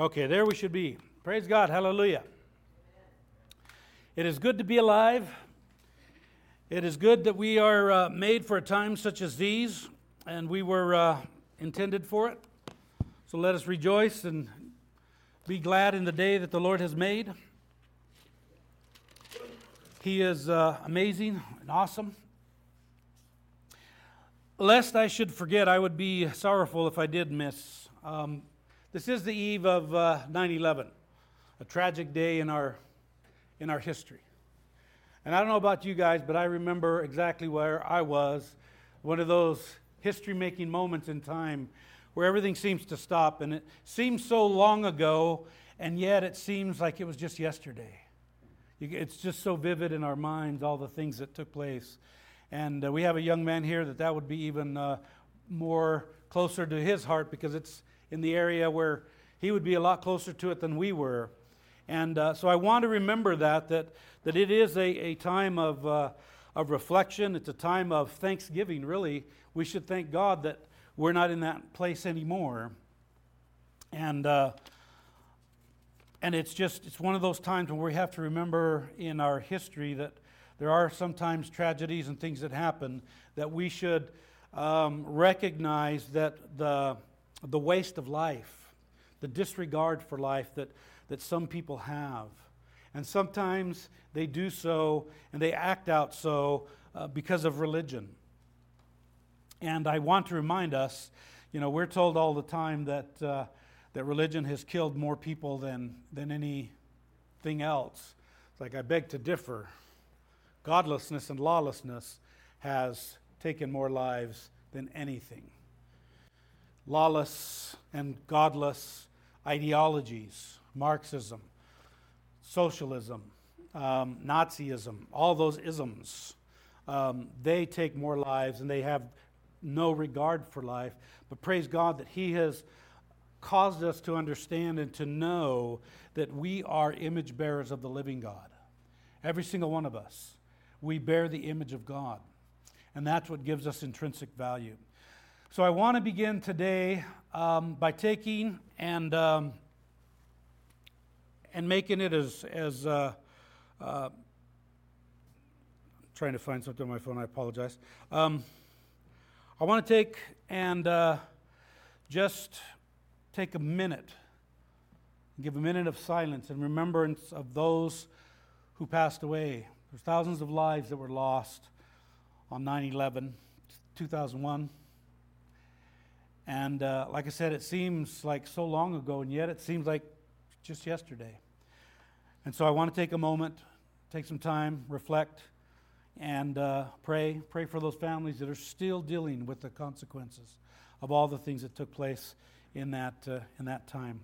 Okay, there we should be. Praise God. Hallelujah. It is good to be alive. It is good that we are uh, made for a time such as these, and we were uh, intended for it. So let us rejoice and be glad in the day that the Lord has made. He is uh, amazing and awesome. Lest I should forget, I would be sorrowful if I did miss. Um, this is the eve of uh, 9 11, a tragic day in our, in our history. And I don't know about you guys, but I remember exactly where I was, one of those history making moments in time where everything seems to stop. And it seems so long ago, and yet it seems like it was just yesterday. It's just so vivid in our minds, all the things that took place. And uh, we have a young man here that that would be even uh, more closer to his heart because it's in the area where he would be a lot closer to it than we were. And uh, so I want to remember that, that, that it is a, a time of, uh, of reflection. It's a time of thanksgiving, really. We should thank God that we're not in that place anymore. And, uh, and it's just, it's one of those times when we have to remember in our history that there are sometimes tragedies and things that happen that we should um, recognize that the the waste of life, the disregard for life that, that some people have. And sometimes they do so and they act out so uh, because of religion. And I want to remind us you know, we're told all the time that, uh, that religion has killed more people than, than anything else. It's like, I beg to differ. Godlessness and lawlessness has taken more lives than anything lawless and godless ideologies, Marxism, socialism, um, Nazism, all those isms, um, they take more lives and they have no regard for life. But praise God that He has caused us to understand and to know that we are image bearers of the living God. Every single one of us. We bear the image of God. And that's what gives us intrinsic value. So I want to begin today um, by taking and um, and making it as as uh, uh, trying to find something on my phone. I apologize. Um, I want to take and uh, just take a minute, give a minute of silence and remembrance of those who passed away. There's thousands of lives that were lost on 9 11, 2001. And uh, like I said, it seems like so long ago, and yet it seems like just yesterday. And so I want to take a moment, take some time, reflect, and uh, pray. Pray for those families that are still dealing with the consequences of all the things that took place in that, uh, in that time.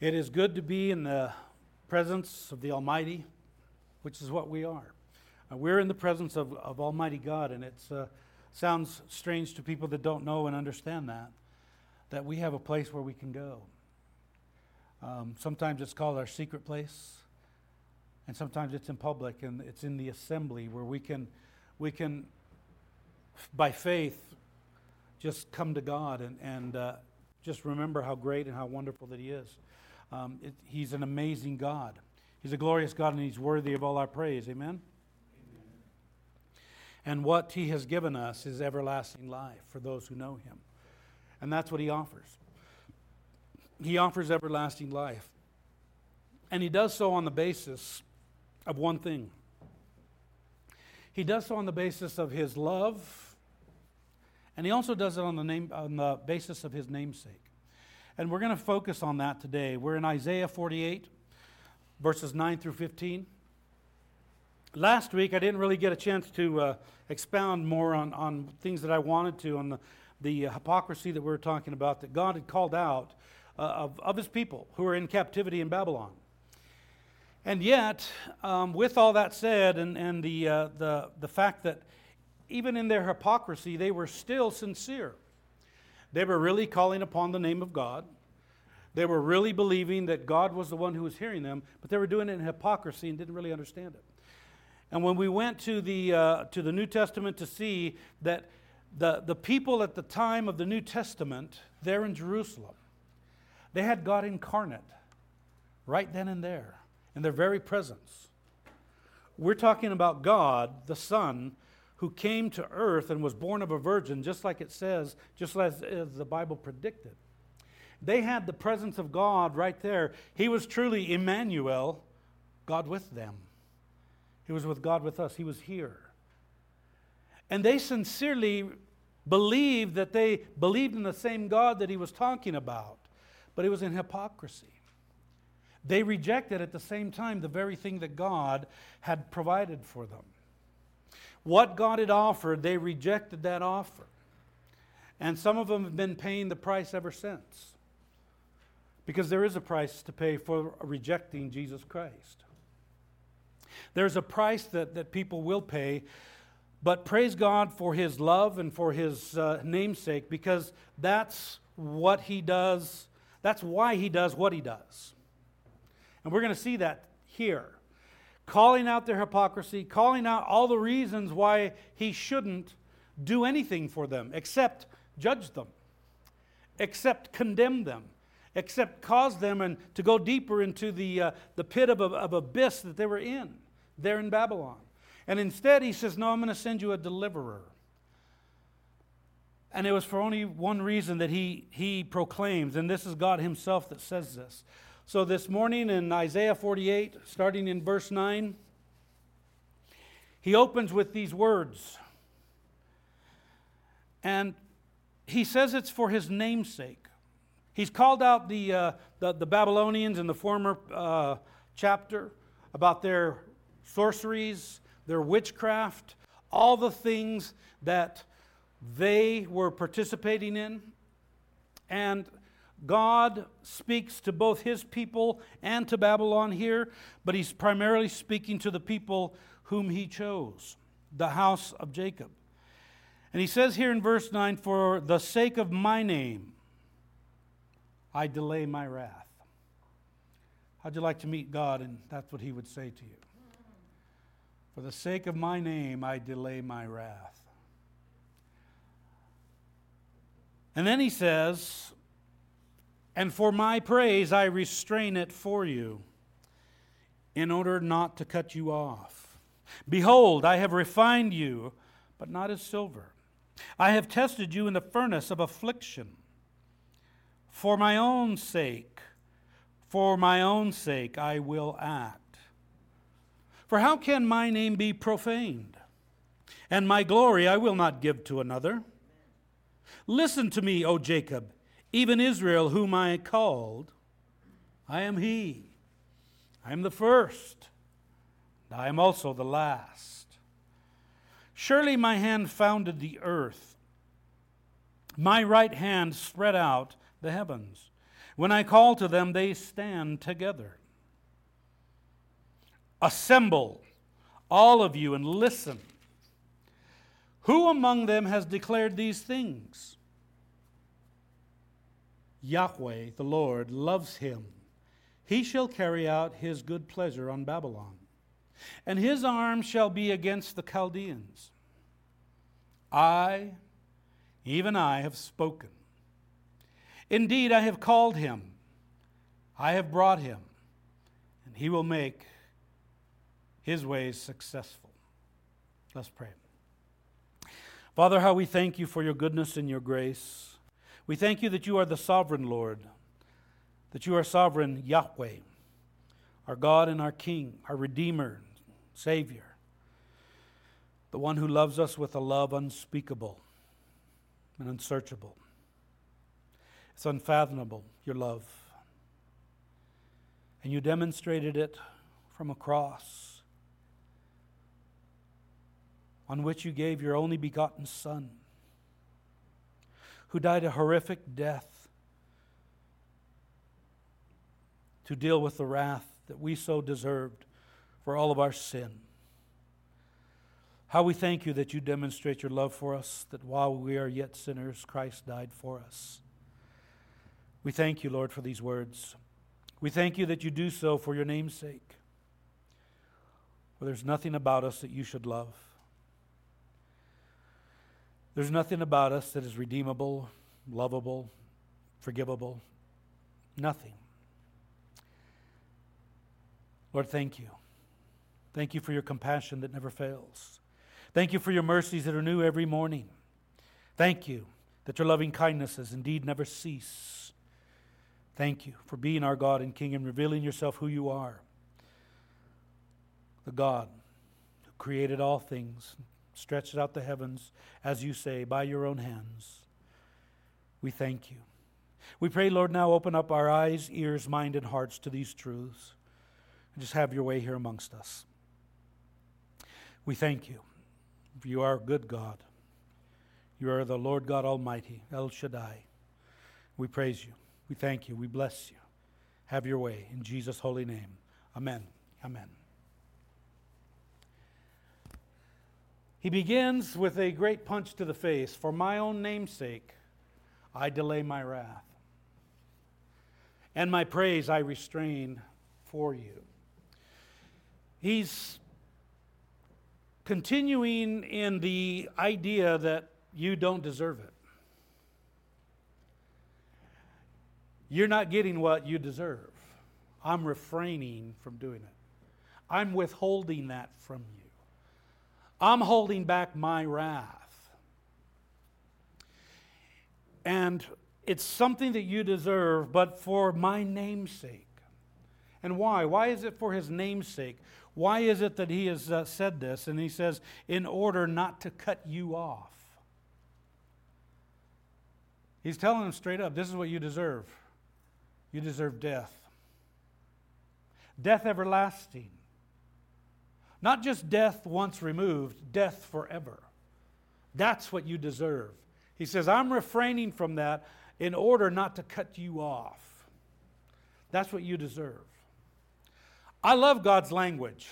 It is good to be in the presence of the Almighty, which is what we are. Uh, we're in the presence of, of Almighty God, and it uh, sounds strange to people that don't know and understand that, that we have a place where we can go. Um, sometimes it's called our secret place, and sometimes it's in public, and it's in the assembly where we can, we can by faith, just come to God and, and uh, just remember how great and how wonderful that He is. Um, it, he's an amazing God. He's a glorious God and He's worthy of all our praise. Amen? Amen? And what He has given us is everlasting life for those who know Him. And that's what He offers. He offers everlasting life. And He does so on the basis of one thing. He does so on the basis of His love, and He also does it on the, name, on the basis of His namesake. And we're going to focus on that today. We're in Isaiah 48 verses 9 through 15. Last week, I didn't really get a chance to uh, expound more on, on things that I wanted to, on the, the hypocrisy that we were talking about, that God had called out uh, of, of his people who were in captivity in Babylon. And yet, um, with all that said, and, and the, uh, the, the fact that even in their hypocrisy, they were still sincere. They were really calling upon the name of God. They were really believing that God was the one who was hearing them, but they were doing it in hypocrisy and didn't really understand it. And when we went to the, uh, to the New Testament to see that the, the people at the time of the New Testament, there in Jerusalem, they had God incarnate right then and there, in their very presence. We're talking about God, the Son, who came to earth and was born of a virgin, just like it says, just as, as the Bible predicted. They had the presence of God right there. He was truly Emmanuel, God with them. He was with God with us. He was here. And they sincerely believed that they believed in the same God that he was talking about, but it was in hypocrisy. They rejected at the same time the very thing that God had provided for them. What God had offered, they rejected that offer. And some of them have been paying the price ever since. Because there is a price to pay for rejecting Jesus Christ. There's a price that, that people will pay, but praise God for His love and for His uh, namesake because that's what He does. That's why He does what He does. And we're going to see that here. Calling out their hypocrisy, calling out all the reasons why He shouldn't do anything for them except judge them, except condemn them except cause them and to go deeper into the, uh, the pit of, of abyss that they were in there in Babylon. And instead, he says, No, I'm going to send you a deliverer. And it was for only one reason that he, he proclaims, and this is God himself that says this. So this morning in Isaiah 48, starting in verse 9, he opens with these words. And he says it's for his namesake. He's called out the, uh, the, the, Babylonians in the former uh, chapter about their sorceries, their witchcraft, all the things that they were participating in. And God speaks to both his people and to Babylon here, but he's primarily speaking to the people whom he chose, the house of Jacob. And he says here in verse 9, For the sake of my name, I delay my wrath. How'd you like to meet God? And that's what he would say to you. For the sake of my name, I delay my wrath. And then he says, And for my praise, I restrain it for you, in order not to cut you off. Behold, I have refined you, but not as silver. I have tested you in the furnace of affliction for my own sake, for my own sake, I will act. For how can my name be profaned? And my glory I will not give to another. Listen to me, O Jacob, even Israel, whom I called. I am he. I am the first. I am also the last. Surely my hand founded the earth. My right hand spread out the heavens. When I call to them, they stand together. Assemble, all of you, and listen. Who among them has declared these things? Yahweh, the Lord, loves him. He shall carry out his good pleasure on Babylon, and his arm shall be against the Chaldeans. I, even I, have spoken. Indeed, I have called him, I have brought him, and He will make his ways successful. Let's pray. Father, how we thank you for your goodness and your grace. We thank you that you are the sovereign Lord, that you are sovereign Yahweh, our God and our King, our Redeemer, Savior, the one who loves us with a love unspeakable and unsearchable. It's unfathomable, your love. And you demonstrated it from a cross on which you gave your only begotten Son, who died a horrific death to deal with the wrath that we so deserved for all of our sin. How we thank you that you demonstrate your love for us, that while we are yet sinners, Christ died for us. We thank you, Lord, for these words. We thank you that you do so for your name's sake. For there's nothing about us that you should love. There's nothing about us that is redeemable, lovable, forgivable. Nothing. Lord, thank you. Thank you for your compassion that never fails. Thank you for your mercies that are new every morning. Thank you that your loving kindnesses indeed never cease. Thank you for being our God and King and revealing yourself who you are. The God who created all things, stretched out the heavens, as you say, by your own hands. We thank you. We pray, Lord, now open up our eyes, ears, mind, and hearts to these truths. And just have your way here amongst us. We thank you. You are a good God. You are the Lord God Almighty, El Shaddai. We praise you. We thank you. We bless you. Have your way in Jesus' holy name. Amen. Amen. He begins with a great punch to the face. For my own name's sake, I delay my wrath, and my praise I restrain for you. He's continuing in the idea that you don't deserve it. You're not getting what you deserve. I'm refraining from doing it. I'm withholding that from you. I'm holding back my wrath. And it's something that you deserve, but for my name's sake. And why? Why is it for his name's sake? Why is it that he has uh, said this? And he says, in order not to cut you off. He's telling them straight up this is what you deserve. You deserve death. Death everlasting. Not just death once removed, death forever. That's what you deserve. He says, I'm refraining from that in order not to cut you off. That's what you deserve. I love God's language.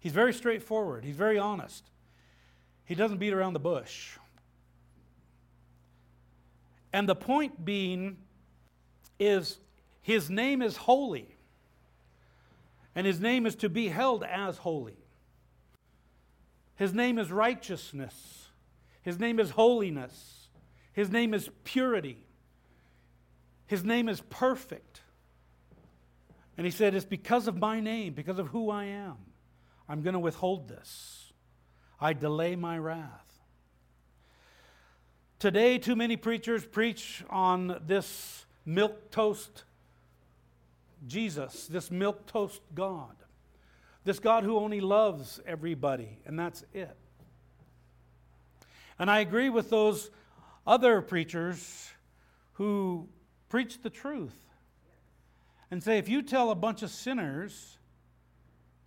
He's very straightforward, He's very honest. He doesn't beat around the bush. And the point being is his name is holy, and his name is to be held as holy. His name is righteousness, his name is holiness, his name is purity, his name is perfect. And he said, It's because of my name, because of who I am. I'm going to withhold this. I delay my wrath. Today, too many preachers preach on this milk toast Jesus, this milk toast God, this God who only loves everybody, and that's it. And I agree with those other preachers who preach the truth and say if you tell a bunch of sinners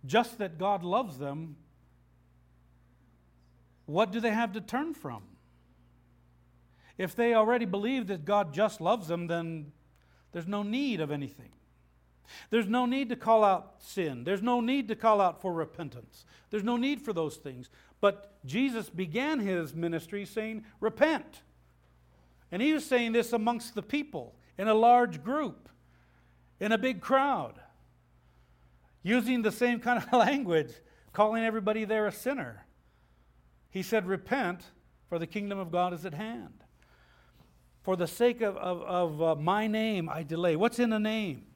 just that God loves them, what do they have to turn from? If they already believe that God just loves them, then there's no need of anything. There's no need to call out sin. There's no need to call out for repentance. There's no need for those things. But Jesus began his ministry saying, Repent. And he was saying this amongst the people in a large group, in a big crowd, using the same kind of language, calling everybody there a sinner. He said, Repent, for the kingdom of God is at hand. For the sake of, of, of uh, my name, I delay. What's in a name?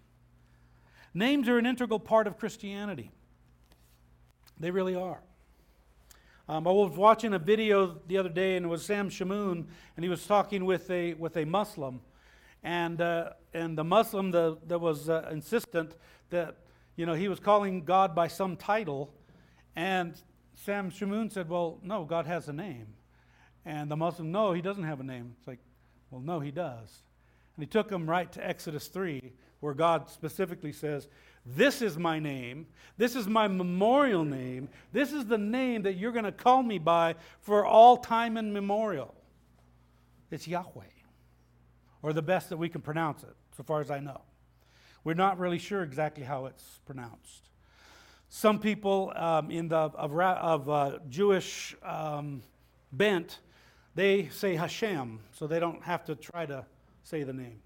Names are an integral part of Christianity. They really are. Um, I was watching a video the other day, and it was Sam Shamoun, and he was talking with a with a Muslim, and uh, and the Muslim the, that was uh, insistent that you know he was calling God by some title, and Sam Shamoun said, "Well, no, God has a name," and the Muslim, "No, he doesn't have a name." It's like, "Well, no, he does," and he took him right to Exodus three, where God specifically says, this is my name. This is my memorial name. This is the name that you're going to call me by for all time and memorial. It's Yahweh, or the best that we can pronounce it, so far as I know. We're not really sure exactly how it's pronounced. Some people um, in the of, of uh, Jewish um, bent, they say Hashem, so they don't have to try to say the name.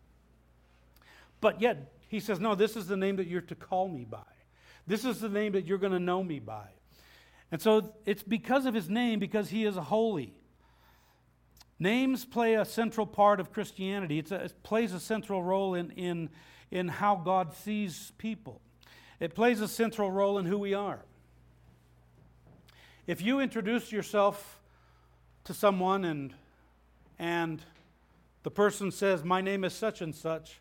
But yet, he says, No, this is the name that you're to call me by. This is the name that you're going to know me by. And so it's because of his name, because he is holy. Names play a central part of Christianity, a, it plays a central role in, in, in how God sees people, it plays a central role in who we are. If you introduce yourself to someone and, and the person says, My name is such and such,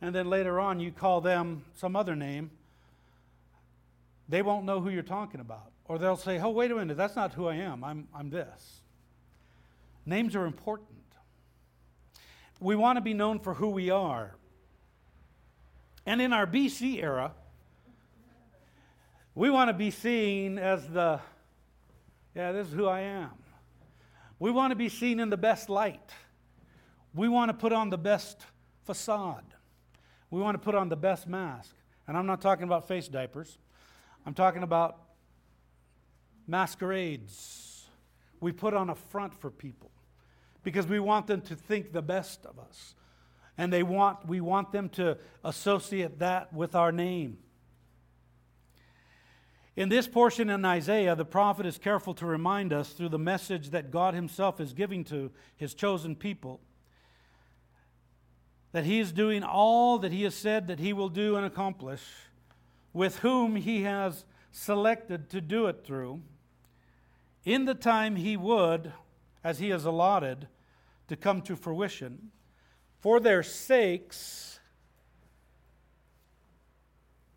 and then later on you call them some other name, they won't know who you're talking about. Or they'll say, oh, wait a minute, that's not who I am. I'm, I'm this. Names are important. We want to be known for who we are. And in our BC era, we want to be seen as the, yeah, this is who I am. We want to be seen in the best light. We want to put on the best facade. We want to put on the best mask. And I'm not talking about face diapers, I'm talking about masquerades. We put on a front for people because we want them to think the best of us. And they want, we want them to associate that with our name. In this portion in Isaiah, the prophet is careful to remind us through the message that God Himself is giving to His chosen people that he is doing all that he has said that he will do and accomplish, with whom he has selected to do it through, in the time he would, as he has allotted, to come to fruition, for their sakes,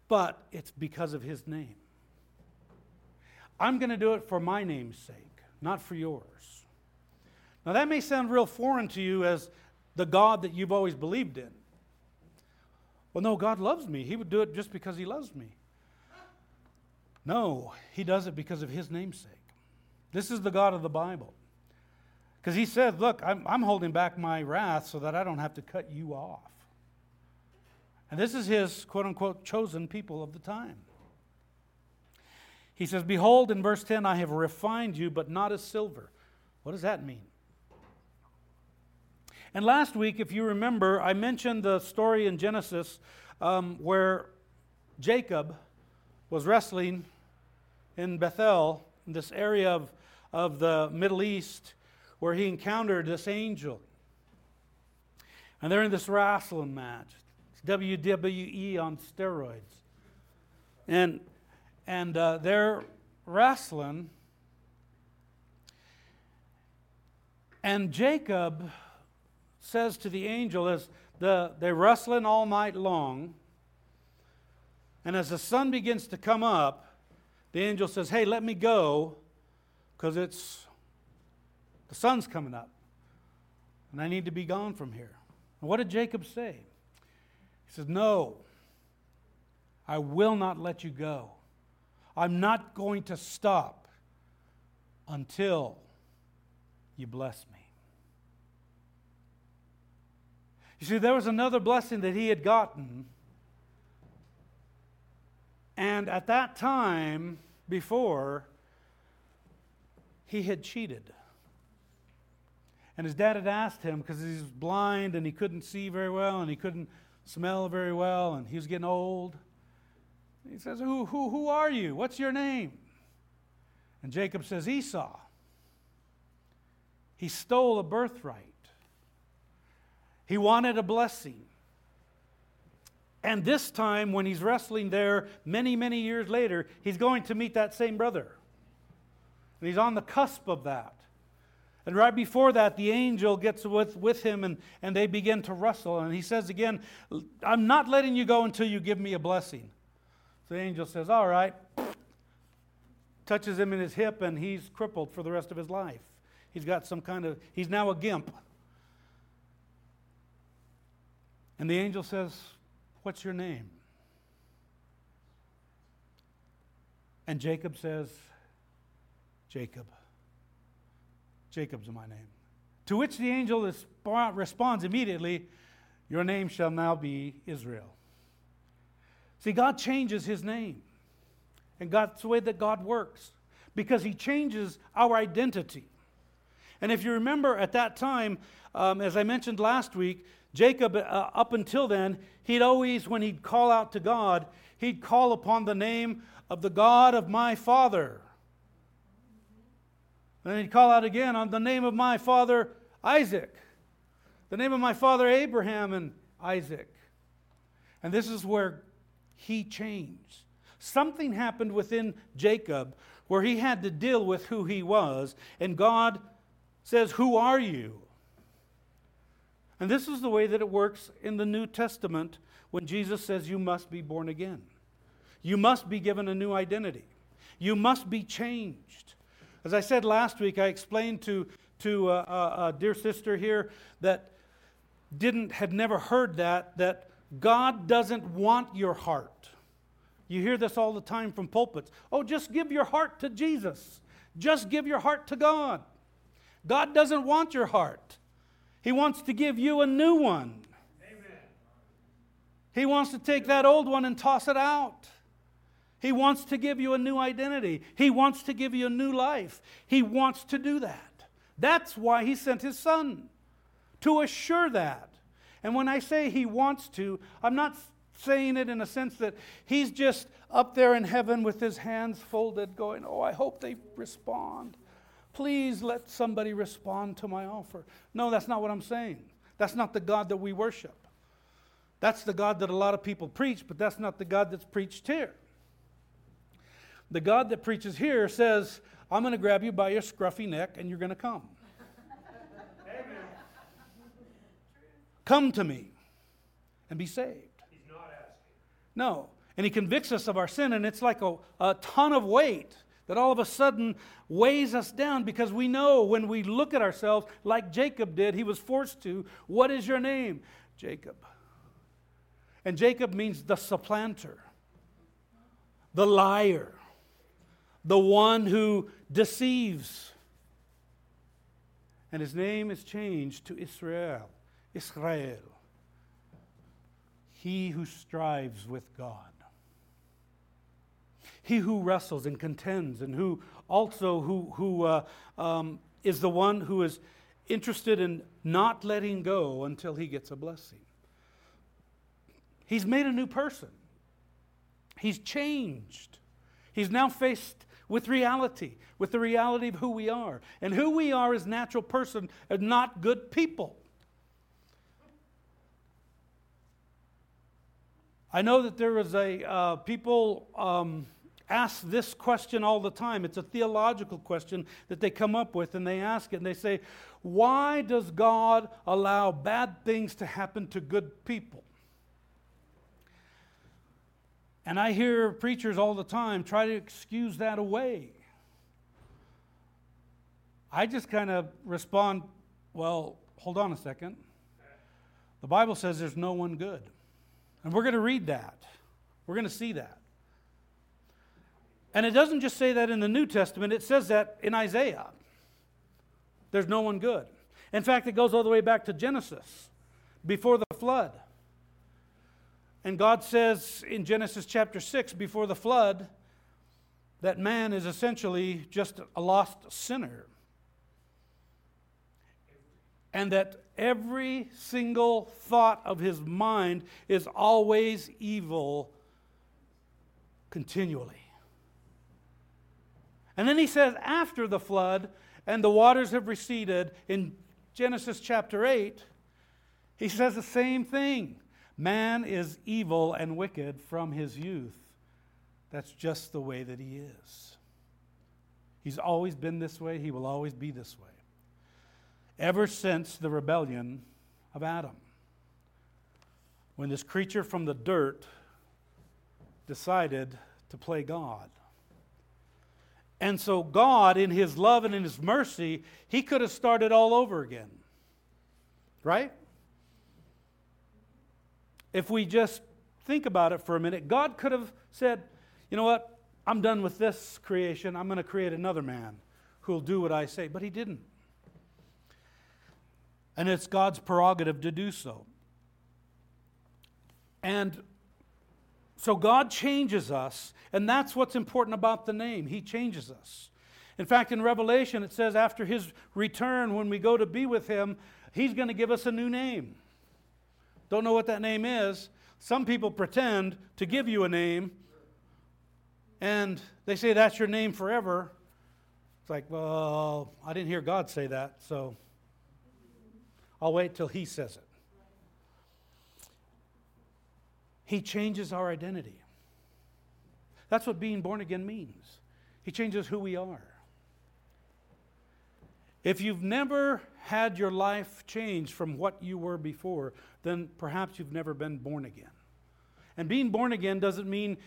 but it's because of his name. I'm going to do it for my name's sake, not for yours. Now, that may sound real foreign to you as the God that you've always believed in. Well, no, God loves me. He would do it just because He loves me. No, He does it because of His namesake. This is the God of the Bible. Because He said, Look, I'm, I'm holding back my wrath so that I don't have to cut you off. And this is His quote unquote chosen people of the time. He says, Behold, in verse 10, I have refined you, but not as silver. What does that mean? And last week, if you remember, I mentioned the story in Genesis um, where Jacob was wrestling in Bethel, in this area of, of the Middle East, where he encountered this angel. And they're in this wrestling match. It's WWE on steroids. And, and uh, they're wrestling. And Jacob says to the angel as the, they're wrestling all night long, and as the sun begins to come up, the angel says, Hey, let me go because it's the sun's coming up and I need to be gone from here. And what did Jacob say? He says, No, I will not let you go. I'm not going to stop until you bless me. You see, there was another blessing that he had gotten. And at that time, before, he had cheated. And his dad had asked him, because he's blind and he couldn't see very well and he couldn't smell very well and he was getting old. He says, Who, who, who are you? What's your name? And Jacob says, Esau. He stole a birthright. He wanted a blessing. And this time, when he's wrestling there many, many years later, he's going to meet that same brother. And he's on the cusp of that. And right before that, the angel gets with, with him and, and they begin to wrestle. And he says again, I'm not letting you go until you give me a blessing. So the angel says, All right. Touches him in his hip, and he's crippled for the rest of his life. He's got some kind of, he's now a gimp. And the angel says, What's your name? And Jacob says, Jacob. Jacob's my name. To which the angel responds immediately, Your name shall now be Israel. See, God changes his name. And that's the way that God works because he changes our identity. And if you remember at that time, um, as I mentioned last week, Jacob, uh, up until then, he'd always, when he'd call out to God, he'd call upon the name of the God of my father. And then he'd call out again on the name of my father Isaac, the name of my father Abraham and Isaac. And this is where he changed. Something happened within Jacob where he had to deal with who he was, and God says, Who are you? And this is the way that it works in the New Testament when Jesus says, You must be born again. You must be given a new identity. You must be changed. As I said last week, I explained to, to a, a, a dear sister here that didn't had never heard that that God doesn't want your heart. You hear this all the time from pulpits. Oh, just give your heart to Jesus. Just give your heart to God. God doesn't want your heart. He wants to give you a new one. Amen. He wants to take that old one and toss it out. He wants to give you a new identity. He wants to give you a new life. He wants to do that. That's why he sent his son to assure that. And when I say he wants to, I'm not saying it in a sense that he's just up there in heaven with his hands folded, going, Oh, I hope they respond. Please let somebody respond to my offer. No, that's not what I'm saying. That's not the God that we worship. That's the God that a lot of people preach, but that's not the God that's preached here. The God that preaches here says, I'm going to grab you by your scruffy neck and you're going to come. Amen. Come to me and be saved. He's not asking. No. And he convicts us of our sin, and it's like a, a ton of weight that all of a sudden weighs us down because we know when we look at ourselves, like Jacob did, he was forced to, What is your name? Jacob. And Jacob means the supplanter, the liar, the one who deceives. And his name is changed to Israel, Israel, he who strives with God. He who wrestles and contends, and who also who, who uh, um, is the one who is interested in not letting go until he gets a blessing. He's made a new person. He's changed. He's now faced with reality, with the reality of who we are. And who we are as natural person are not good people. I know that there is a uh, people um, ask this question all the time. It's a theological question that they come up with, and they ask it, and they say, Why does God allow bad things to happen to good people? And I hear preachers all the time try to excuse that away. I just kind of respond, well, hold on a second. The Bible says there's no one good. And we're going to read that. We're going to see that. And it doesn't just say that in the New Testament, it says that in Isaiah. There's no one good. In fact, it goes all the way back to Genesis, before the flood. And God says in Genesis chapter 6, before the flood, that man is essentially just a lost sinner. And that every single thought of his mind is always evil continually. And then he says, after the flood and the waters have receded, in Genesis chapter 8, he says the same thing. Man is evil and wicked from his youth. That's just the way that he is. He's always been this way, he will always be this way. Ever since the rebellion of Adam, when this creature from the dirt decided to play God. And so, God, in His love and in His mercy, He could have started all over again. Right? If we just think about it for a minute, God could have said, you know what? I'm done with this creation. I'm going to create another man who'll do what I say. But He didn't. And it's God's prerogative to do so. And so God changes us, and that's what's important about the name. He changes us. In fact, in Revelation, it says after his return, when we go to be with him, he's going to give us a new name. Don't know what that name is. Some people pretend to give you a name, and they say that's your name forever. It's like, well, I didn't hear God say that, so I'll wait till he says it. He changes our identity. That's what being born again means. He changes who we are. If you've never had your life changed from what you were before, then perhaps you've never been born again. And being born again doesn't mean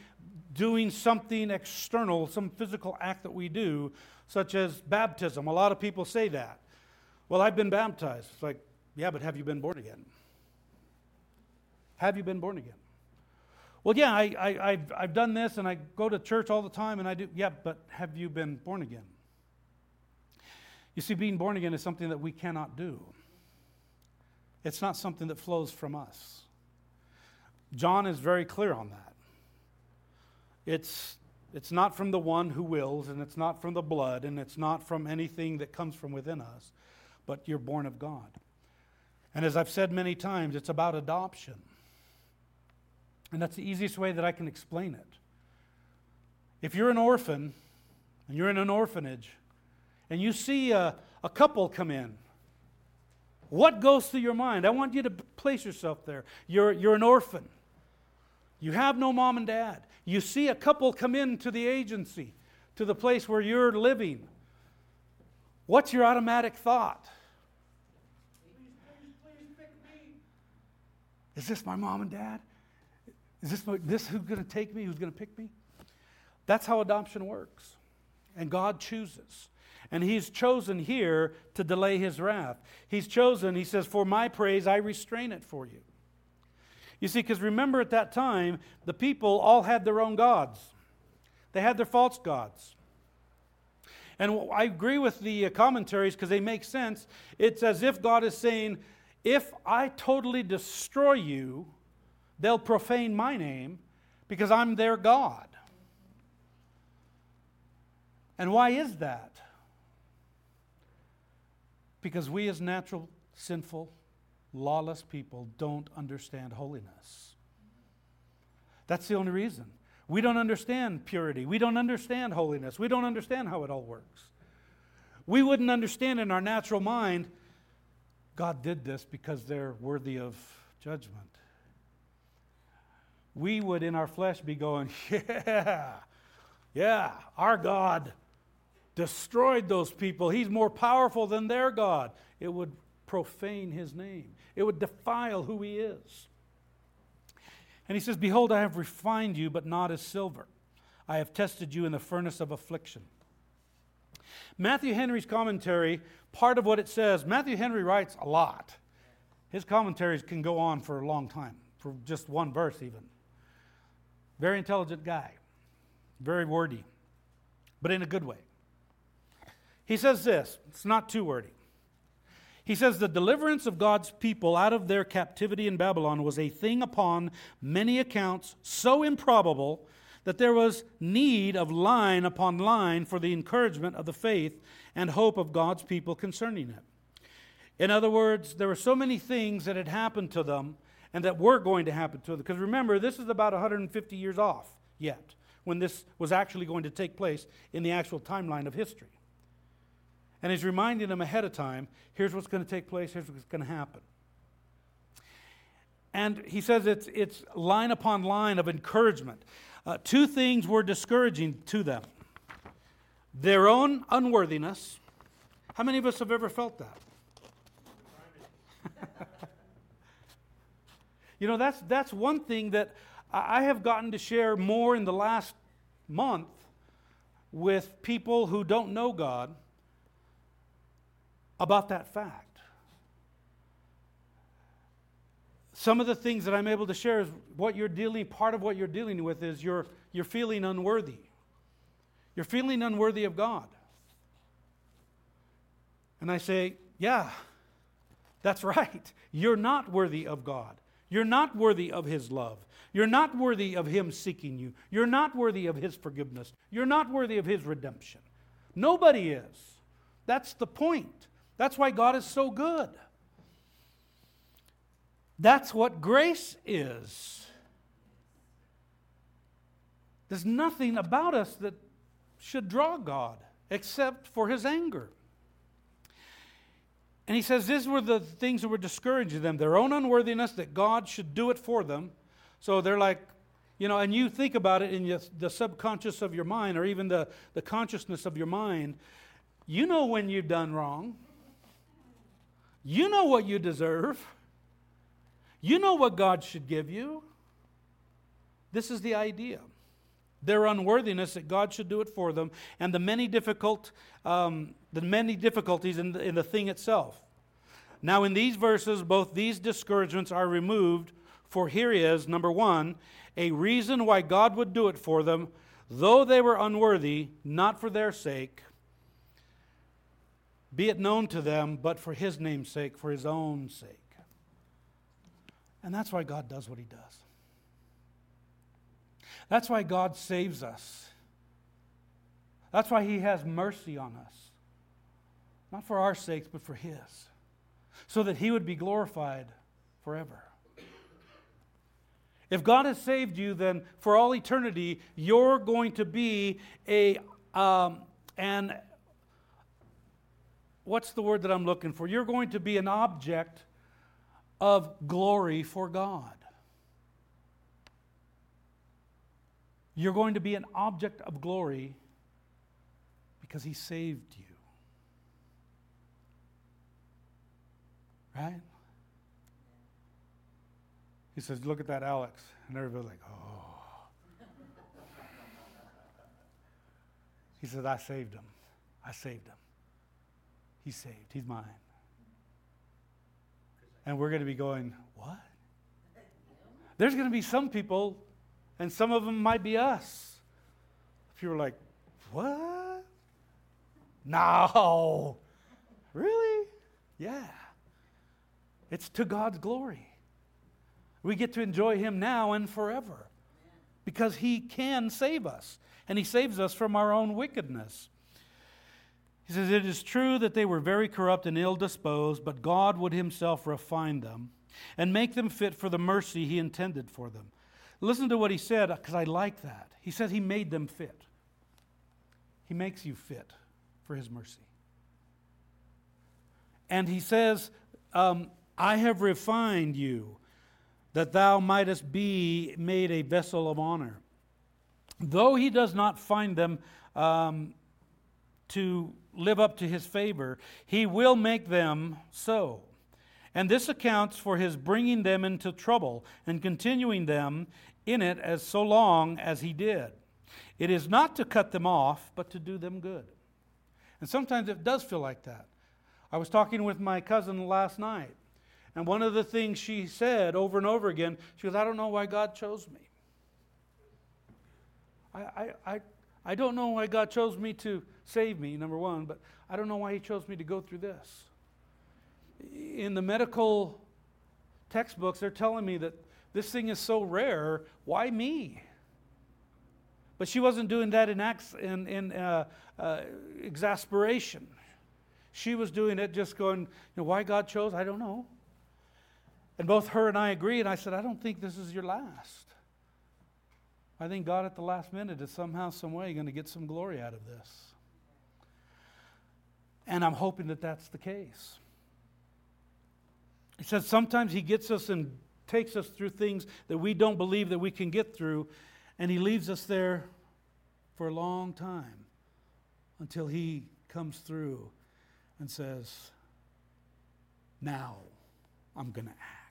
doing something external, some physical act that we do, such as baptism. A lot of people say that. Well, I've been baptized. It's like, yeah, but have you been born again? Have you been born again? Well, yeah, I, I, I've, I've done this and I go to church all the time and I do. Yeah, but have you been born again? You see, being born again is something that we cannot do, it's not something that flows from us. John is very clear on that. It's, it's not from the one who wills, and it's not from the blood, and it's not from anything that comes from within us, but you're born of God. And as I've said many times, it's about adoption. And that's the easiest way that I can explain it. If you're an orphan and you're in an orphanage and you see a, a couple come in, what goes through your mind? I want you to place yourself there. You're, you're an orphan. You have no mom and dad. You see a couple come into the agency, to the place where you're living. What's your automatic thought? Is this my mom and dad? Is this, this who's going to take me? Who's going to pick me? That's how adoption works. And God chooses. And He's chosen here to delay His wrath. He's chosen, He says, For my praise, I restrain it for you. You see, because remember at that time, the people all had their own gods, they had their false gods. And I agree with the uh, commentaries because they make sense. It's as if God is saying, If I totally destroy you, They'll profane my name because I'm their God. And why is that? Because we, as natural, sinful, lawless people, don't understand holiness. That's the only reason. We don't understand purity. We don't understand holiness. We don't understand how it all works. We wouldn't understand in our natural mind God did this because they're worthy of judgment we would in our flesh be going, Yeah, yeah, our God destroyed those people. He's more powerful than their God. It would profane his name, it would defile who he is. And he says, Behold, I have refined you, but not as silver. I have tested you in the furnace of affliction. Matthew Henry's commentary, part of what it says, Matthew Henry writes a lot. His commentaries can go on for a long time, for just one verse even. Very intelligent guy, very wordy, but in a good way. He says this, it's not too wordy. He says, The deliverance of God's people out of their captivity in Babylon was a thing upon many accounts so improbable that there was need of line upon line for the encouragement of the faith and hope of God's people concerning it. In other words, there were so many things that had happened to them and that were going to happen to them. Because remember, this is about 150 years off yet when this was actually going to take place in the actual timeline of history. And he's reminding them ahead of time here's what's going to take place, here's what's going to happen. and he says it's, it's line upon line of encouragement. Uh, two things were discouraging to them their own unworthiness. How many of us have ever felt that? you know, that's, that's one thing that I have gotten to share more in the last month with people who don't know God about that fact. Some of the things that I'm able to share is what you're dealing, part of what you're dealing with is you're, you're feeling unworthy. You're feeling unworthy of God. And I say, yeah, that's right. You're not worthy of God. You're not worthy of His love. You're not worthy of Him seeking you. You're not worthy of His forgiveness. You're not worthy of His redemption. Nobody is. That's the point. That's why God is so good. That's what grace is. There's nothing about us that should draw God except for his anger. And he says these were the things that were discouraging them their own unworthiness, that God should do it for them. So they're like, you know, and you think about it in the subconscious of your mind or even the, the consciousness of your mind. You know when you've done wrong, you know what you deserve. You know what God should give you. This is the idea. Their unworthiness that God should do it for them, and the many difficult, um, the many difficulties in the, in the thing itself. Now, in these verses, both these discouragements are removed. For here is number one, a reason why God would do it for them, though they were unworthy, not for their sake, be it known to them, but for His name's sake, for His own sake. And that's why God does what He does. That's why God saves us. That's why He has mercy on us. Not for our sakes, but for His. So that He would be glorified forever. If God has saved you, then for all eternity, you're going to be a, um, an, what's the word that I'm looking for? You're going to be an object of glory for God. You're going to be an object of glory because He saved you. Right? He says, Look at that Alex. And everybody's like, Oh. he says, I saved him. I saved him. He's saved. He's mine. And we're going to be going, What? There's going to be some people, and some of them might be us. You're like, What? No. Really? Yeah. It's to God's glory. We get to enjoy Him now and forever because He can save us, and He saves us from our own wickedness. He says, It is true that they were very corrupt and ill disposed, but God would himself refine them and make them fit for the mercy he intended for them. Listen to what he said, because I like that. He said he made them fit. He makes you fit for his mercy. And he says, um, I have refined you that thou mightest be made a vessel of honor. Though he does not find them um, to live up to his favor, he will make them so. And this accounts for his bringing them into trouble and continuing them in it as so long as he did. It is not to cut them off, but to do them good. And sometimes it does feel like that. I was talking with my cousin last night, and one of the things she said over and over again, she goes, I don't know why God chose me. I, I, I, I don't know why God chose me to save me, number one, but I don't know why He chose me to go through this. In the medical textbooks, they're telling me that this thing is so rare, why me? But she wasn't doing that in, ex- in, in uh, uh, exasperation. She was doing it just going, you know, why God chose, I don't know. And both her and I agreed, and I said, I don't think this is your last. I think God at the last minute is somehow, some way going to get some glory out of this. And I'm hoping that that's the case. He says sometimes he gets us and takes us through things that we don't believe that we can get through, and He leaves us there for a long time until He comes through and says, Now I'm going to act.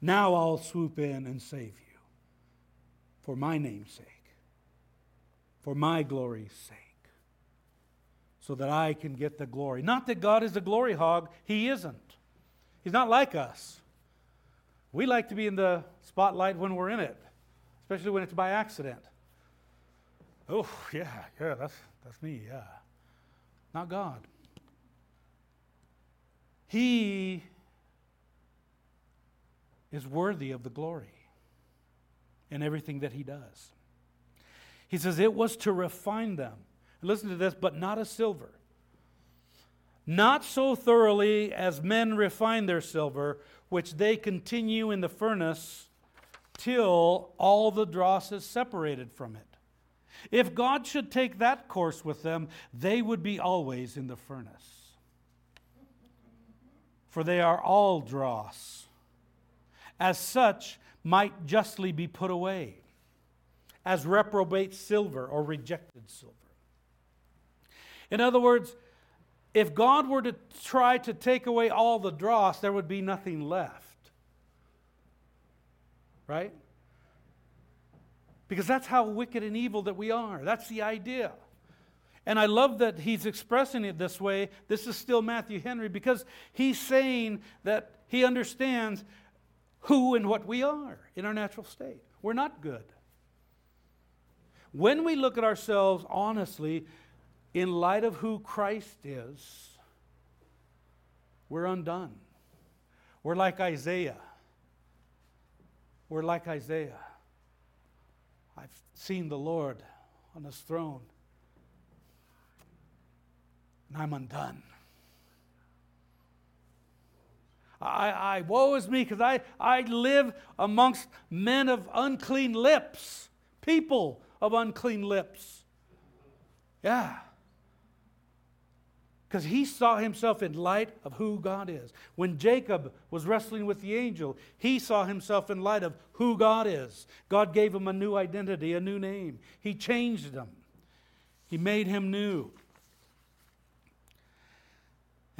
Now I'll swoop in and save you for my name's sake, for my glory's sake so that I can get the glory. Not that God is a glory hog, He isn't. He's not like us. We like to be in the spotlight when we're in it, especially when it's by accident. Oh, yeah, yeah, that's, that's me, yeah. Not God. He is worthy of the glory in everything that He does. He says, It was to refine them listen to this, but not as silver. Not so thoroughly as men refine their silver, which they continue in the furnace till all the dross is separated from it. If God should take that course with them, they would be always in the furnace. For they are all dross. As such, might justly be put away, as reprobate silver or rejected silver. In other words, if God were to try to take away all the dross, there would be nothing left. Right? Because that's how wicked and evil that we are. That's the idea. And I love that he's expressing it this way. This is still Matthew Henry because he's saying that he understands who and what we are in our natural state. We're not good. When we look at ourselves honestly, in light of who Christ is, we're undone. We're like Isaiah. We're like Isaiah. I've seen the Lord on his throne, and I'm undone. I, I woe is me because I, I live amongst men of unclean lips, people of unclean lips. Yeah because he saw himself in light of who God is. When Jacob was wrestling with the angel, he saw himself in light of who God is. God gave him a new identity, a new name. He changed him, he made him new.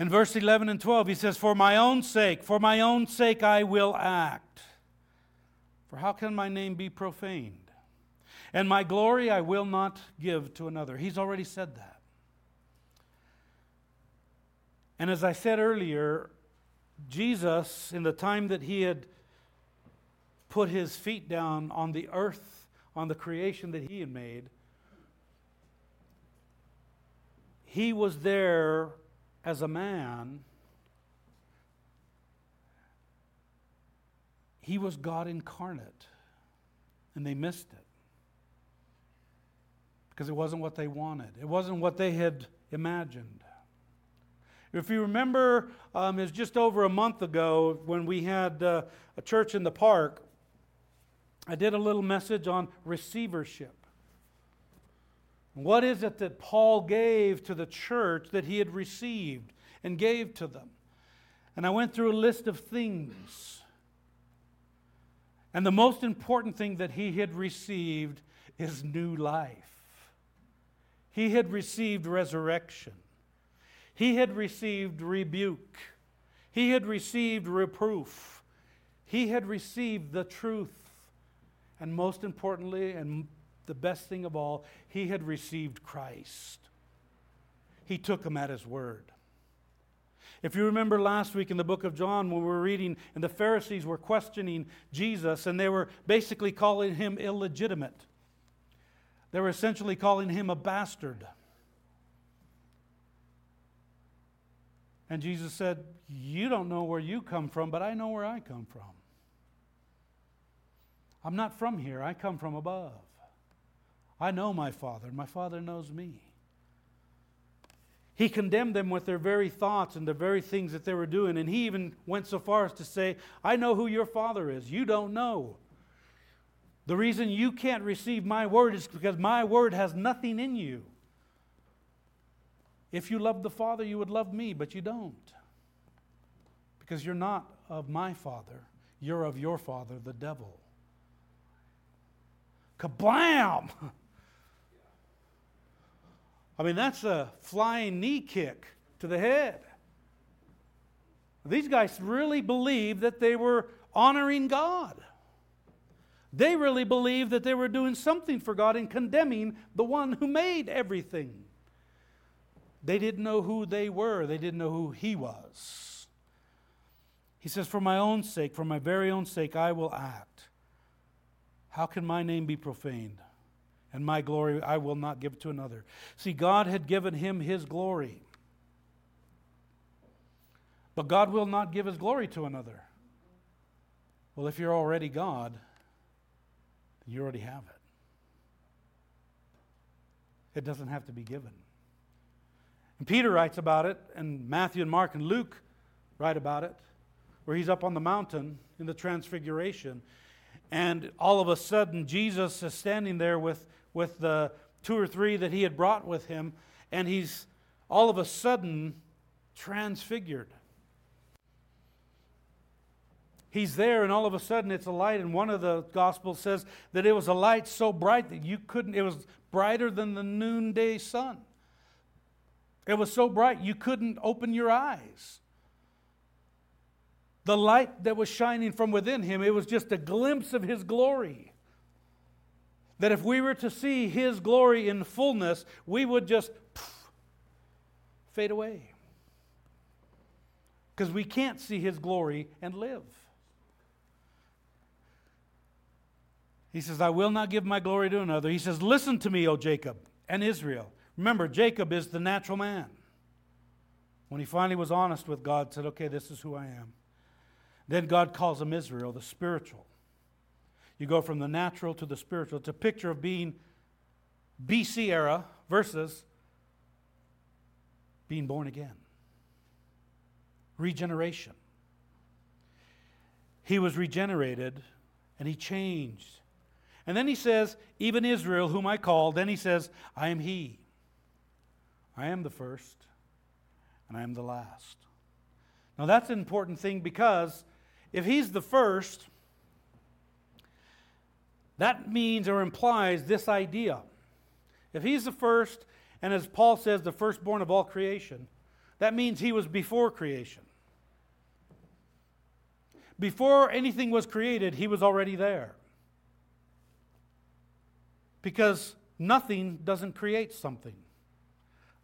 In verse 11 and 12, he says, For my own sake, for my own sake I will act. For how can my name be profaned? And my glory I will not give to another. He's already said that. And as I said earlier, Jesus, in the time that he had put his feet down on the earth, on the creation that he had made, he was there as a man. He was God incarnate, and they missed it because it wasn't what they wanted, it wasn't what they had imagined. If you remember, um, it was just over a month ago when we had uh, a church in the park. I did a little message on receivership. What is it that Paul gave to the church that he had received and gave to them? And I went through a list of things. And the most important thing that he had received is new life. He had received resurrection. He had received rebuke, he had received reproof, he had received the truth. And most importantly, and the best thing of all, he had received Christ. He took him at his word. If you remember last week in the book of John, when we were reading, and the Pharisees were questioning Jesus, and they were basically calling him illegitimate, they were essentially calling him a bastard. And Jesus said, You don't know where you come from, but I know where I come from. I'm not from here, I come from above. I know my Father, and my Father knows me. He condemned them with their very thoughts and the very things that they were doing. And he even went so far as to say, I know who your Father is. You don't know. The reason you can't receive my word is because my word has nothing in you. If you loved the Father, you would love me, but you don't. Because you're not of my Father. You're of your father, the devil. Kablam! I mean, that's a flying knee kick to the head. These guys really believed that they were honoring God. They really believed that they were doing something for God and condemning the one who made everything. They didn't know who they were, they didn't know who He was. He says, For my own sake, for my very own sake, I will act. How can my name be profaned? And my glory I will not give to another. See, God had given him his glory. But God will not give his glory to another. Well, if you're already God, you already have it. It doesn't have to be given. And Peter writes about it, and Matthew and Mark and Luke write about it, where he's up on the mountain in the transfiguration. And all of a sudden, Jesus is standing there with, with the two or three that he had brought with him, and he's all of a sudden transfigured. He's there, and all of a sudden it's a light. And one of the Gospels says that it was a light so bright that you couldn't, it was brighter than the noonday sun. It was so bright you couldn't open your eyes. The light that was shining from within him, it was just a glimpse of his glory. That if we were to see his glory in fullness, we would just fade away. Because we can't see his glory and live. He says, I will not give my glory to another. He says, Listen to me, O Jacob and Israel. Remember, Jacob is the natural man. When he finally was honest with God, said, Okay, this is who I am. Then God calls him Israel, the spiritual. You go from the natural to the spiritual. It's a picture of being BC era versus being born again. Regeneration. He was regenerated and he changed and then he says, Even Israel, whom I called. Then he says, I am he. I am the first, and I am the last. Now that's an important thing because if he's the first, that means or implies this idea. If he's the first, and as Paul says, the firstborn of all creation, that means he was before creation. Before anything was created, he was already there. Because nothing doesn't create something.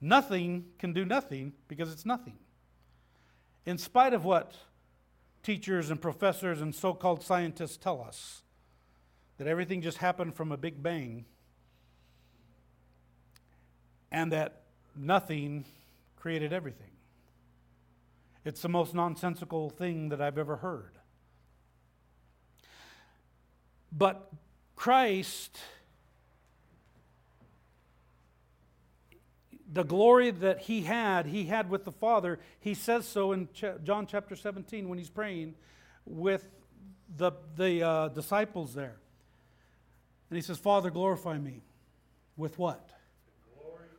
Nothing can do nothing because it's nothing. In spite of what teachers and professors and so called scientists tell us, that everything just happened from a big bang, and that nothing created everything. It's the most nonsensical thing that I've ever heard. But Christ the glory that he had, he had with the Father. He says so in John chapter 17 when he's praying with the, the uh, disciples there. And he says, Father, glorify me. With what?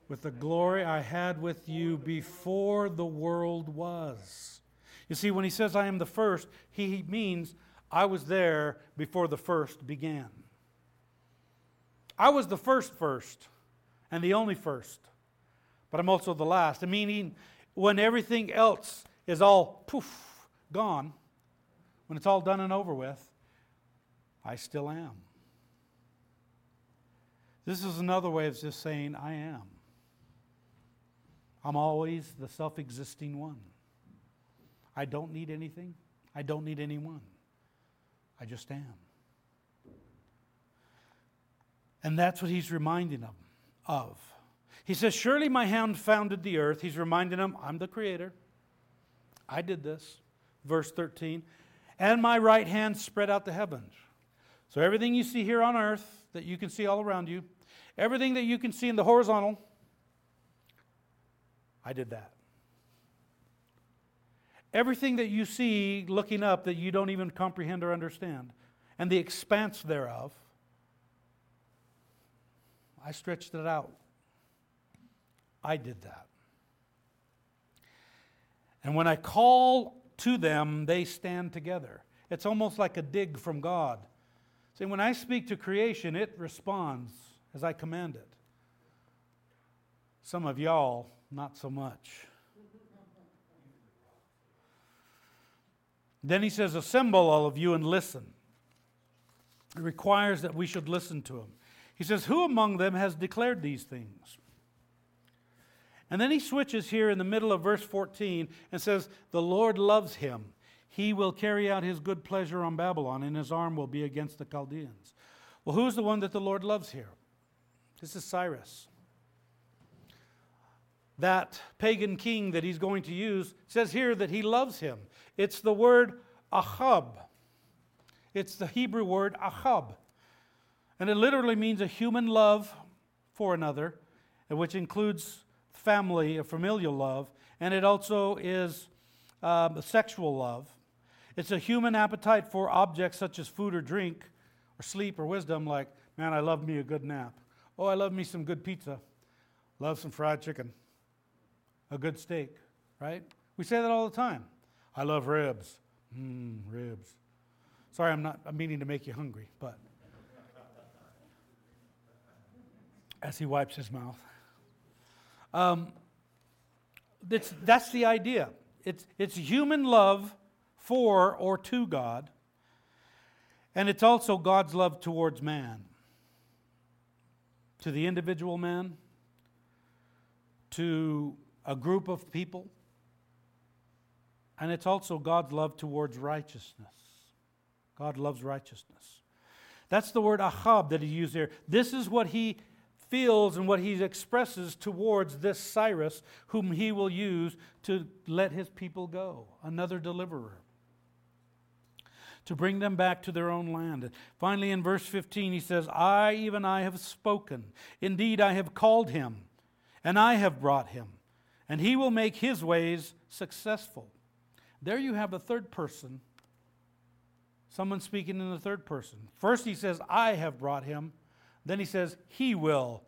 with the glory I had with you before the world was. You see, when he says, I am the first, he means I was there before the first began. I was the first first and the only first but I'm also the last. Meaning, when everything else is all poof, gone, when it's all done and over with, I still am. This is another way of just saying, I am. I'm always the self existing one. I don't need anything, I don't need anyone. I just am. And that's what he's reminding them of. He says, Surely my hand founded the earth. He's reminding them, I'm the creator. I did this. Verse 13. And my right hand spread out the heavens. So everything you see here on earth that you can see all around you, everything that you can see in the horizontal, I did that. Everything that you see looking up that you don't even comprehend or understand, and the expanse thereof, I stretched it out I did that. And when I call to them, they stand together. It's almost like a dig from God. See, when I speak to creation, it responds as I command it. Some of y'all, not so much. Then he says, Assemble all of you and listen. It requires that we should listen to him. He says, Who among them has declared these things? And then he switches here in the middle of verse 14 and says, The Lord loves him. He will carry out his good pleasure on Babylon, and his arm will be against the Chaldeans. Well, who's the one that the Lord loves here? This is Cyrus. That pagan king that he's going to use says here that he loves him. It's the word ahab. It's the Hebrew word ahab. And it literally means a human love for another, which includes family, a familial love, and it also is um, sexual love. It's a human appetite for objects such as food or drink, or sleep or wisdom, like, man, I love me a good nap. Oh, I love me some good pizza. Love some fried chicken. A good steak, right? We say that all the time. I love ribs. Mmm, ribs. Sorry, I'm not I'm meaning to make you hungry, but as he wipes his mouth. Um, that's, that's the idea. It's, it's human love for or to God, and it's also God's love towards man. To the individual man, to a group of people, and it's also God's love towards righteousness. God loves righteousness. That's the word ahab that he used here. This is what he feels and what he expresses towards this Cyrus, whom he will use to let his people go, another deliverer, to bring them back to their own land. Finally, in verse 15, he says, I, even I, have spoken. Indeed, I have called him, and I have brought him, and he will make his ways successful. There you have a third person. Someone speaking in the third person. First, he says, I have brought him. Then he says, He will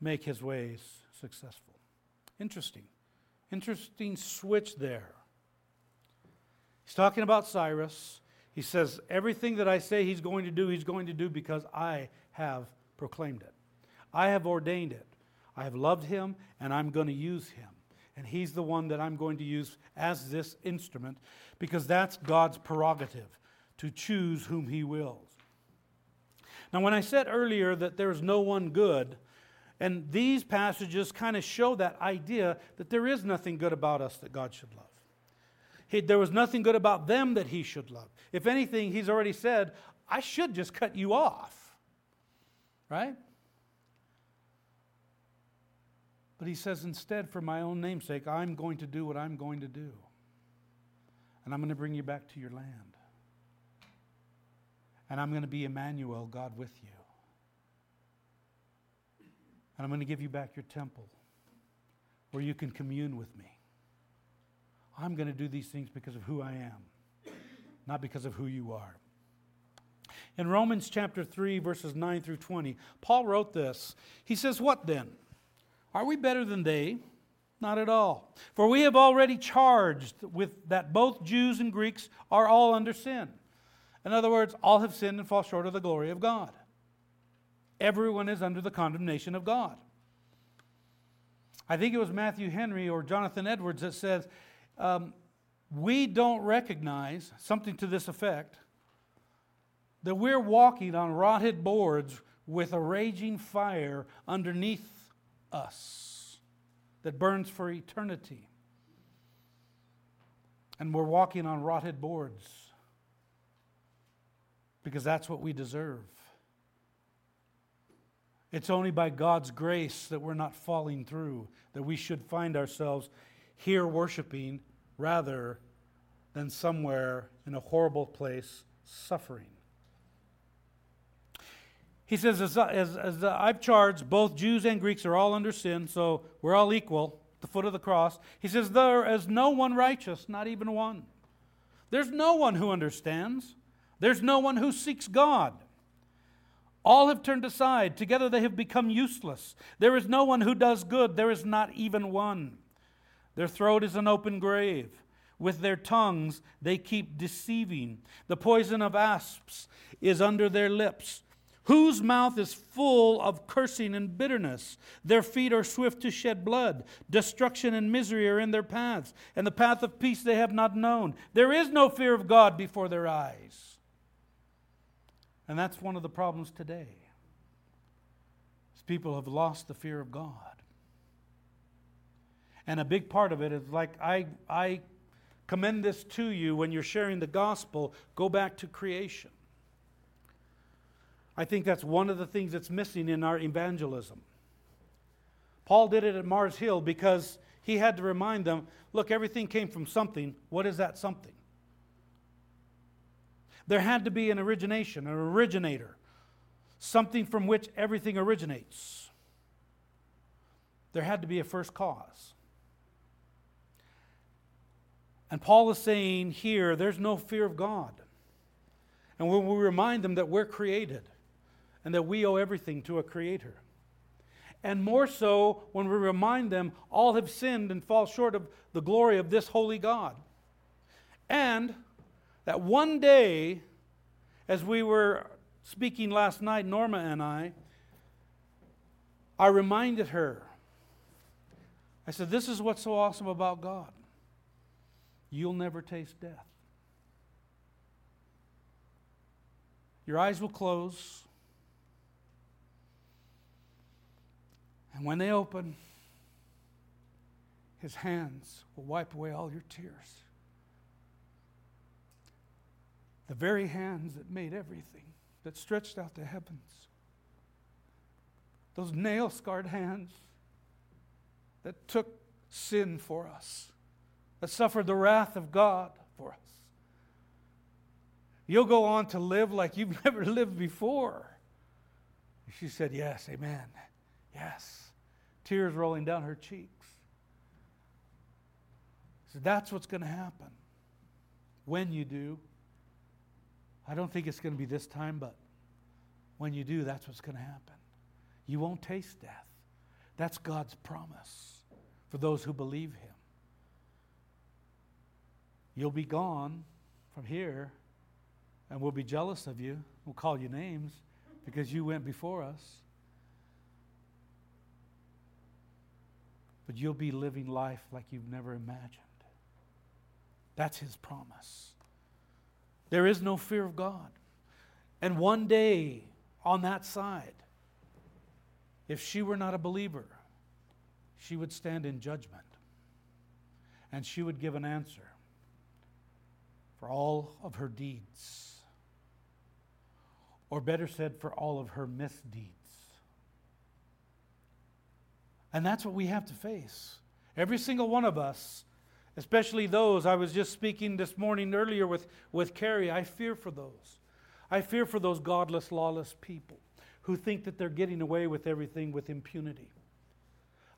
make his ways successful. Interesting. Interesting switch there. He's talking about Cyrus. He says, Everything that I say he's going to do, he's going to do because I have proclaimed it. I have ordained it. I have loved him, and I'm going to use him. And he's the one that I'm going to use as this instrument because that's God's prerogative to choose whom he wills. Now, when I said earlier that there's no one good, and these passages kind of show that idea that there is nothing good about us that God should love. He, there was nothing good about them that he should love. If anything, he's already said, I should just cut you off. Right? But he says, instead, for my own namesake, I'm going to do what I'm going to do. And I'm going to bring you back to your land. And I'm going to be Emmanuel, God with you. And I'm going to give you back your temple where you can commune with me. I'm going to do these things because of who I am, not because of who you are. In Romans chapter 3, verses 9 through 20, Paul wrote this. He says, What then? Are we better than they? Not at all. For we have already charged with that both Jews and Greeks are all under sin. In other words, all have sinned and fall short of the glory of God. Everyone is under the condemnation of God. I think it was Matthew Henry or Jonathan Edwards that says, um, We don't recognize, something to this effect, that we're walking on rotted boards with a raging fire underneath us that burns for eternity. And we're walking on rotted boards because that's what we deserve. It's only by God's grace that we're not falling through, that we should find ourselves here worshiping rather than somewhere in a horrible place suffering. He says, as, as, as I've charged, both Jews and Greeks are all under sin, so we're all equal at the foot of the cross. He says, There is no one righteous, not even one. There's no one who understands. There's no one who seeks God. All have turned aside. Together they have become useless. There is no one who does good. There is not even one. Their throat is an open grave. With their tongues they keep deceiving. The poison of asps is under their lips whose mouth is full of cursing and bitterness. Their feet are swift to shed blood. Destruction and misery are in their paths, and the path of peace they have not known. There is no fear of God before their eyes. And that's one of the problems today. People have lost the fear of God. And a big part of it is like I, I commend this to you when you're sharing the gospel, go back to creation. I think that's one of the things that's missing in our evangelism. Paul did it at Mars Hill because he had to remind them look, everything came from something. What is that something? There had to be an origination, an originator, something from which everything originates. There had to be a first cause. And Paul is saying here, there's no fear of God. And when we remind them that we're created, and that we owe everything to a creator. And more so when we remind them all have sinned and fall short of the glory of this holy God. And that one day, as we were speaking last night, Norma and I, I reminded her. I said, This is what's so awesome about God. You'll never taste death. Your eyes will close. And when they open, his hands will wipe away all your tears. The very hands that made everything, that stretched out the heavens. Those nail scarred hands that took sin for us, that suffered the wrath of God for us. You'll go on to live like you've never lived before. She said, Yes, amen. Yes tears rolling down her cheeks. So that's what's going to happen when you do. I don't think it's going to be this time, but when you do, that's what's going to happen. You won't taste death. That's God's promise for those who believe Him. You'll be gone from here, and we'll be jealous of you. We'll call you names because you went before us. but you'll be living life like you've never imagined. That's his promise. There is no fear of God. And one day on that side, if she were not a believer, she would stand in judgment and she would give an answer for all of her deeds. Or better said, for all of her misdeeds. And that's what we have to face. Every single one of us, especially those, I was just speaking this morning earlier with, with Carrie, I fear for those. I fear for those godless, lawless people who think that they're getting away with everything with impunity.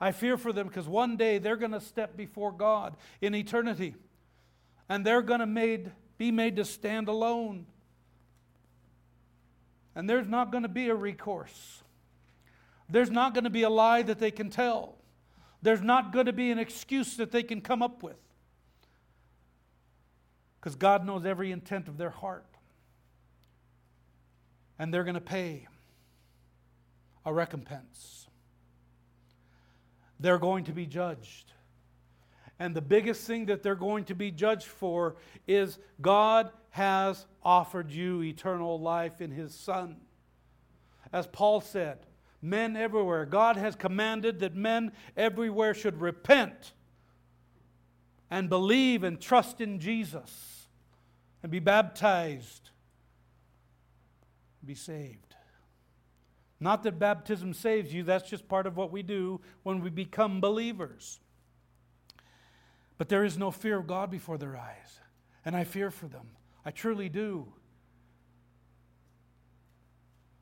I fear for them because one day they're going to step before God in eternity and they're going to be made to stand alone. And there's not going to be a recourse. There's not going to be a lie that they can tell. There's not going to be an excuse that they can come up with. Because God knows every intent of their heart. And they're going to pay a recompense. They're going to be judged. And the biggest thing that they're going to be judged for is God has offered you eternal life in His Son. As Paul said, men everywhere. God has commanded that men everywhere should repent and believe and trust in Jesus and be baptized, be saved. Not that baptism saves you, that's just part of what we do when we become believers. But there is no fear of God before their eyes, and I fear for them. I truly do.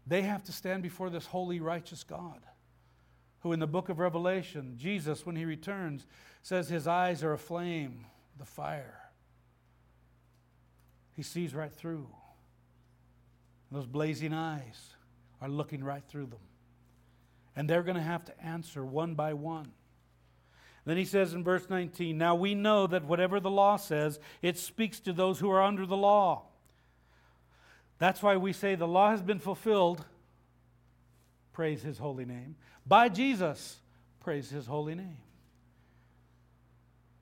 They have to stand before this holy, righteous God, who in the book of Revelation, Jesus, when he returns, says his eyes are aflame, the fire. He sees right through. Those blazing eyes are looking right through them. And they're going to have to answer one by one. Then he says in verse 19, Now we know that whatever the law says, it speaks to those who are under the law. That's why we say the law has been fulfilled. Praise his holy name. By Jesus, praise his holy name.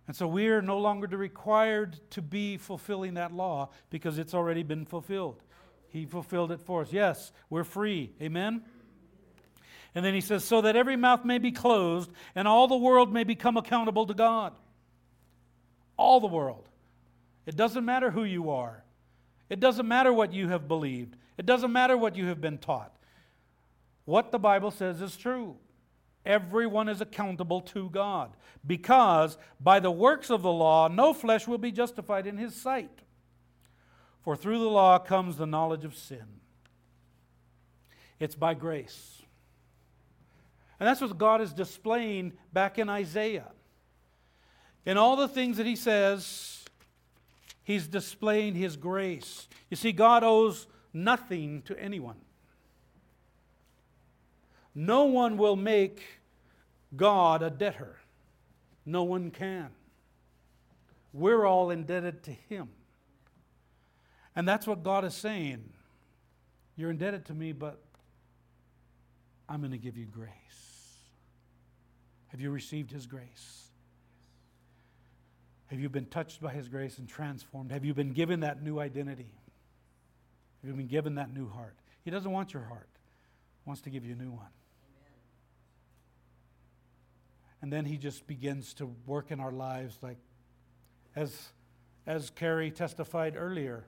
And so we are no longer required to be fulfilling that law because it's already been fulfilled. He fulfilled it for us. Yes, we're free. Amen? And then he says, so that every mouth may be closed and all the world may become accountable to God. All the world. It doesn't matter who you are, it doesn't matter what you have believed, it doesn't matter what you have been taught. What the Bible says is true. Everyone is accountable to God because by the works of the law, no flesh will be justified in his sight. For through the law comes the knowledge of sin. It's by grace. And that's what God is displaying back in Isaiah. In all the things that he says, he's displaying his grace. You see, God owes nothing to anyone. No one will make God a debtor. No one can. We're all indebted to Him. And that's what God is saying. You're indebted to me, but I'm going to give you grace. Have you received His grace? Have you been touched by His grace and transformed? Have you been given that new identity? Have you been given that new heart? He doesn't want your heart, He wants to give you a new one. And then He just begins to work in our lives, like as, as Carrie testified earlier.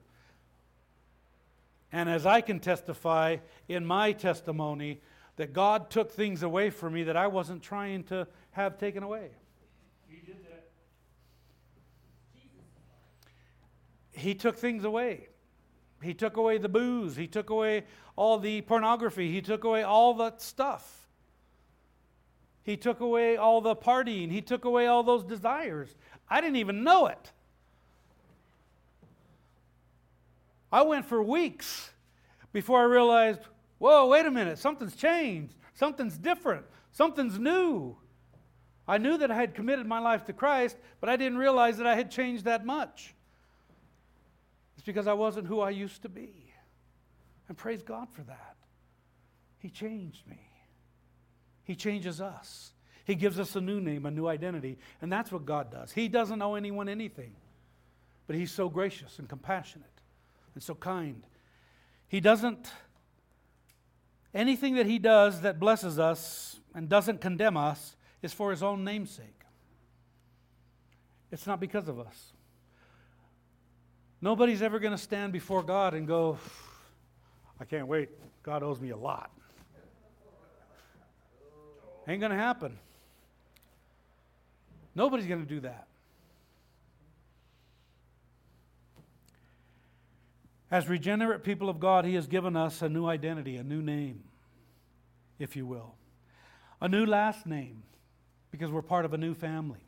And as I can testify in my testimony, that God took things away from me that I wasn't trying to have taken away. He did that. He took things away. He took away the booze. He took away all the pornography. He took away all that stuff. He took away all the partying. He took away all those desires. I didn't even know it. I went for weeks before I realized Whoa, wait a minute, something's changed, something's different, something's new. I knew that I had committed my life to Christ, but I didn't realize that I had changed that much. It's because I wasn't who I used to be. And praise God for that. He changed me. He changes us. He gives us a new name, a new identity. And that's what God does. He doesn't owe anyone anything, but He's so gracious and compassionate and so kind. He doesn't Anything that he does that blesses us and doesn't condemn us is for his own namesake. It's not because of us. Nobody's ever going to stand before God and go, I can't wait. God owes me a lot. Ain't going to happen. Nobody's going to do that. As regenerate people of God, He has given us a new identity, a new name, if you will, a new last name, because we're part of a new family.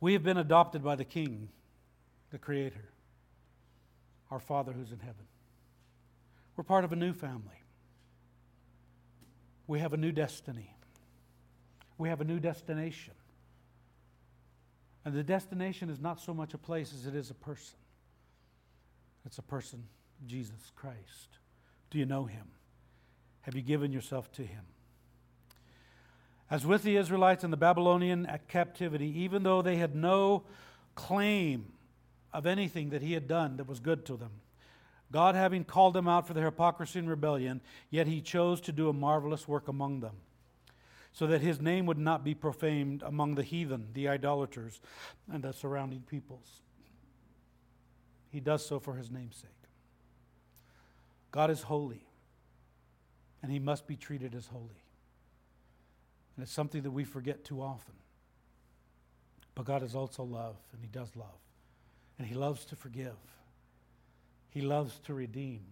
We have been adopted by the King, the Creator, our Father who's in heaven. We're part of a new family. We have a new destiny. We have a new destination. And the destination is not so much a place as it is a person. It's a person, Jesus Christ. Do you know him? Have you given yourself to him? As with the Israelites in the Babylonian captivity, even though they had no claim of anything that he had done that was good to them, God having called them out for their hypocrisy and rebellion, yet he chose to do a marvelous work among them, so that his name would not be profaned among the heathen, the idolaters, and the surrounding peoples. He does so for his name's sake. God is holy, and he must be treated as holy. And it's something that we forget too often. But God is also love, and he does love. And he loves to forgive. He loves to redeem.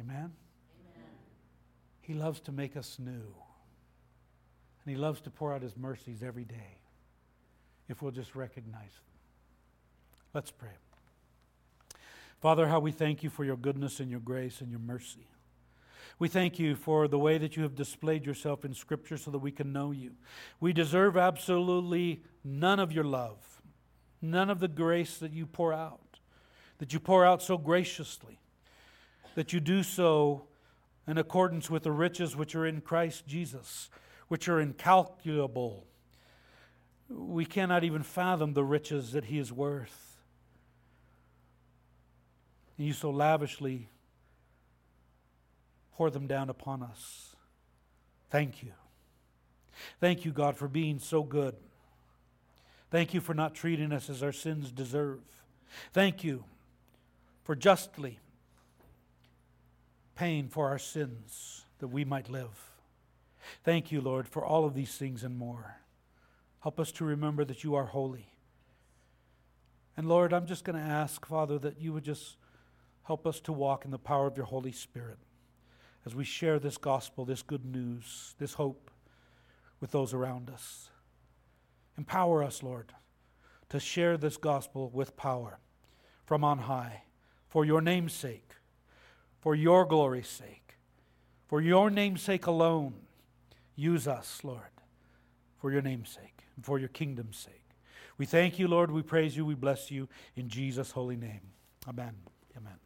Amen? Amen? He loves to make us new. And he loves to pour out his mercies every day if we'll just recognize them. Let's pray. Father, how we thank you for your goodness and your grace and your mercy. We thank you for the way that you have displayed yourself in Scripture so that we can know you. We deserve absolutely none of your love, none of the grace that you pour out, that you pour out so graciously, that you do so in accordance with the riches which are in Christ Jesus, which are incalculable. We cannot even fathom the riches that he is worth. And you so lavishly pour them down upon us. Thank you. Thank you, God, for being so good. Thank you for not treating us as our sins deserve. Thank you for justly paying for our sins that we might live. Thank you, Lord, for all of these things and more. Help us to remember that you are holy. And Lord, I'm just going to ask, Father, that you would just help us to walk in the power of your Holy Spirit as we share this gospel, this good news, this hope with those around us. Empower us, Lord, to share this gospel with power from on high for your name's sake, for your glory's sake, for your name's sake alone. Use us, Lord, for your name's sake and for your kingdom's sake. We thank you, Lord. We praise you. We bless you in Jesus' holy name. Amen. Amen.